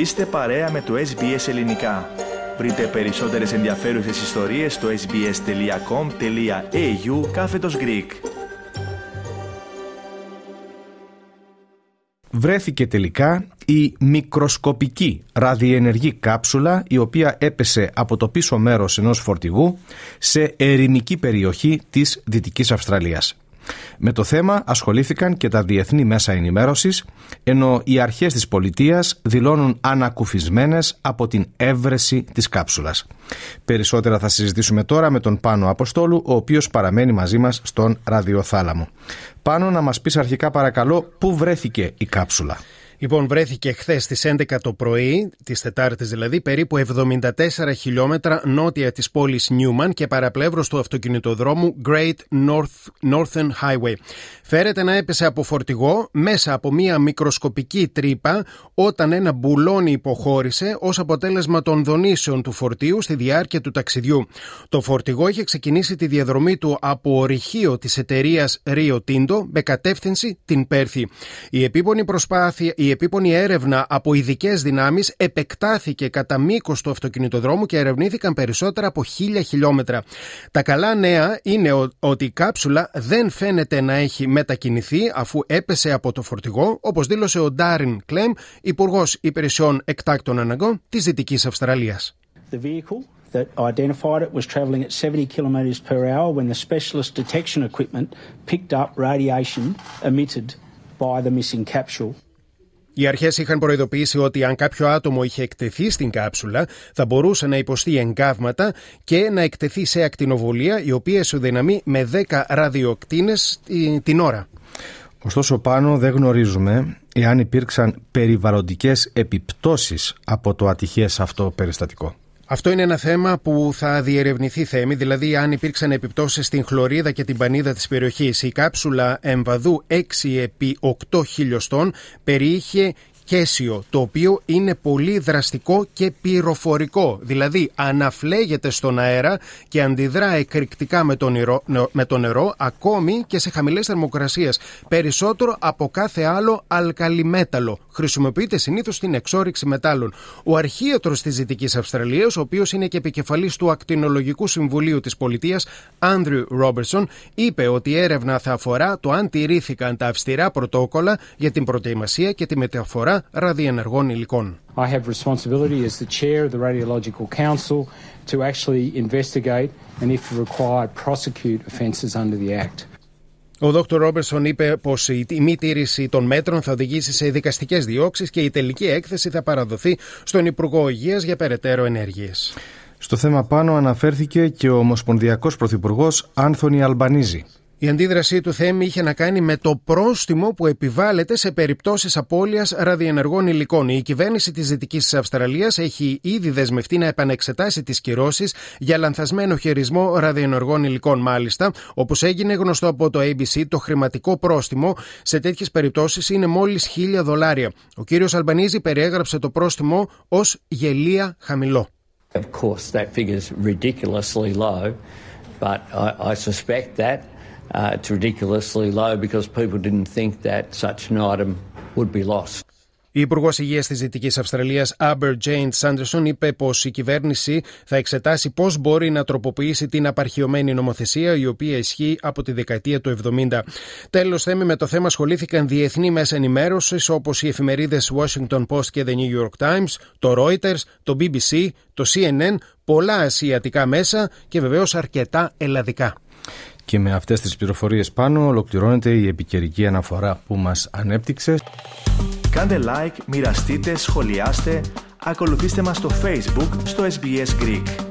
Είστε παρέα με το SBS Ελληνικά. Βρείτε περισσότερες ενδιαφέρουσες ιστορίες στο sbs.com.au κάθετος Greek. Βρέθηκε τελικά η μικροσκοπική ραδιενεργή κάψουλα η οποία έπεσε από το πίσω μέρος ενός φορτηγού σε ερημική περιοχή της Δυτικής Αυστραλίας. Με το θέμα ασχολήθηκαν και τα διεθνή μέσα ενημέρωσης, ενώ οι αρχές της πολιτείας δηλώνουν ανακουφισμένες από την έβρεση της κάψουλας. Περισσότερα θα συζητήσουμε τώρα με τον Πάνο Αποστόλου, ο οποίος παραμένει μαζί μας στον ραδιοθάλαμο. Πάνο, να μας πεις αρχικά παρακαλώ πού βρέθηκε η κάψουλα; Λοιπόν, βρέθηκε χθες στις 11 το πρωί, τη Τετάρτης δηλαδή, περίπου 74 χιλιόμετρα νότια της πόλης Νιούμαν και παραπλεύρως του αυτοκινητοδρόμου Great North, Northern Highway. Φέρεται να έπεσε από φορτηγό μέσα από μία μικροσκοπική τρύπα όταν ένα μπουλόνι υποχώρησε ως αποτέλεσμα των δονήσεων του φορτίου στη διάρκεια του ταξιδιού. Το φορτηγό είχε ξεκινήσει τη διαδρομή του από ορυχείο της εταιρείας Rio Tinto με κατεύθυνση την Πέρθη. Η επίπονη προσπάθεια, η επίπονη έρευνα από ειδικές δυνάμεις επεκτάθηκε κατά μήκος του αυτοκινητοδρόμου και ερευνήθηκαν περισσότερα από χίλια χιλιόμετρα. Τα καλά νέα είναι ότι η κάψουλα δεν φαίνεται να έχει μετακινηθεί αφού έπεσε από το φορτηγό, όπως δήλωσε ο Ντάριν Κλέμ, Υπουργός Υπηρεσιών Εκτάκτων Αναγκών της Δυτικής Αυστραλίας. that identified it was travelling at 70 kilometres per hour when the specialist detection equipment picked up radiation emitted by the missing capsule. Οι αρχές είχαν προειδοποιήσει ότι αν κάποιο άτομο είχε εκτεθεί στην κάψουλα, θα μπορούσε να υποστεί εγκάβματα και να εκτεθεί σε ακτινοβολία, η οποία ισοδυναμεί με 10 ραδιοκτίνε την ώρα. Ωστόσο, πάνω δεν γνωρίζουμε εάν υπήρξαν περιβαλλοντικές επιπτώσεις από το ατυχές αυτό περιστατικό. Αυτό είναι ένα θέμα που θα διερευνηθεί θέμη, δηλαδή αν υπήρξαν επιπτώσεις στην χλωρίδα και την πανίδα της περιοχής. Η κάψουλα εμβαδού 6 επί 8 χιλιοστών περιείχε κέσιο, το οποίο είναι πολύ δραστικό και πυροφορικό. Δηλαδή αναφλέγεται στον αέρα και αντιδρά εκρηκτικά με το νερό, με το νερό ακόμη και σε χαμηλές θερμοκρασίες. Περισσότερο από κάθε άλλο αλκαλιμέταλλο. Χρησιμοποιείται συνήθως στην εξόριξη μετάλλων. Ο αρχίατρος της Δυτικής Αυστραλίας, ο οποίος είναι και επικεφαλής του Ακτινολογικού Συμβουλίου της Πολιτείας, Άνδριου Ρόμπερσον, είπε ότι η έρευνα θα αφορά το αν τηρήθηκαν τα αυστηρά πρωτόκολλα για την προετοιμασία και τη μεταφορά ραδιενεργών υλικών. I have responsibility as the chair of the Radiological Council to actually investigate and if required prosecute offences under the Act. Ο Δ. Ρόμπερσον είπε πως η μη τήρηση των μέτρων θα οδηγήσει σε δικαστικές διώξεις και η τελική έκθεση θα παραδοθεί στον Υπουργό Υγείας για περαιτέρω ενέργειες. Στο θέμα πάνω αναφέρθηκε και ο Ομοσπονδιακός Πρωθυπουργός Άνθονι Αλμπανίζη. Η αντίδρασή του Θέμη είχε να κάνει με το πρόστιμο που επιβάλλεται σε περιπτώσεις απώλειας ραδιενεργών υλικών. Η κυβέρνηση της Δυτικής Αυστραλίας έχει ήδη δεσμευτεί να επανεξετάσει τις κυρώσεις για λανθασμένο χειρισμό ραδιενεργών υλικών. Μάλιστα, όπως έγινε γνωστό από το ABC, το χρηματικό πρόστιμο σε τέτοιες περιπτώσεις είναι μόλις χίλια δολάρια. Ο κύριος Αλμπανίζη περιέγραψε το πρόστιμο ως γελία χαμηλό. Of course, that ridiculously low, but I, I suspect that uh, it's ridiculously low because people didn't think that such an item would be lost. Η Υπουργός Υγείας της Δυτικής Αυστραλίας, Άμπερ Τζέιν Σάντερσον, είπε πως η κυβέρνηση θα εξετάσει πώς μπορεί να τροποποιήσει την απαρχιωμένη νομοθεσία, η οποία ισχύει από τη δεκαετία του 70. Τέλος, θέμη με το θέμα ασχολήθηκαν διεθνή μέσα ενημέρωσης, όπως οι εφημερίδες Washington Post και The New York Times, το Reuters, το BBC, το CNN, πολλά ασιατικά μέσα και βεβαίως αρκετά ελλαδικά. Και με αυτές τις πληροφορίες πάνω ολοκληρώνεται η επικαιρική αναφορά που μας ανέπτυξε. Κάντε like, μοιραστείτε, σχολιάστε, ακολουθήστε μας στο Facebook, στο SBS Greek.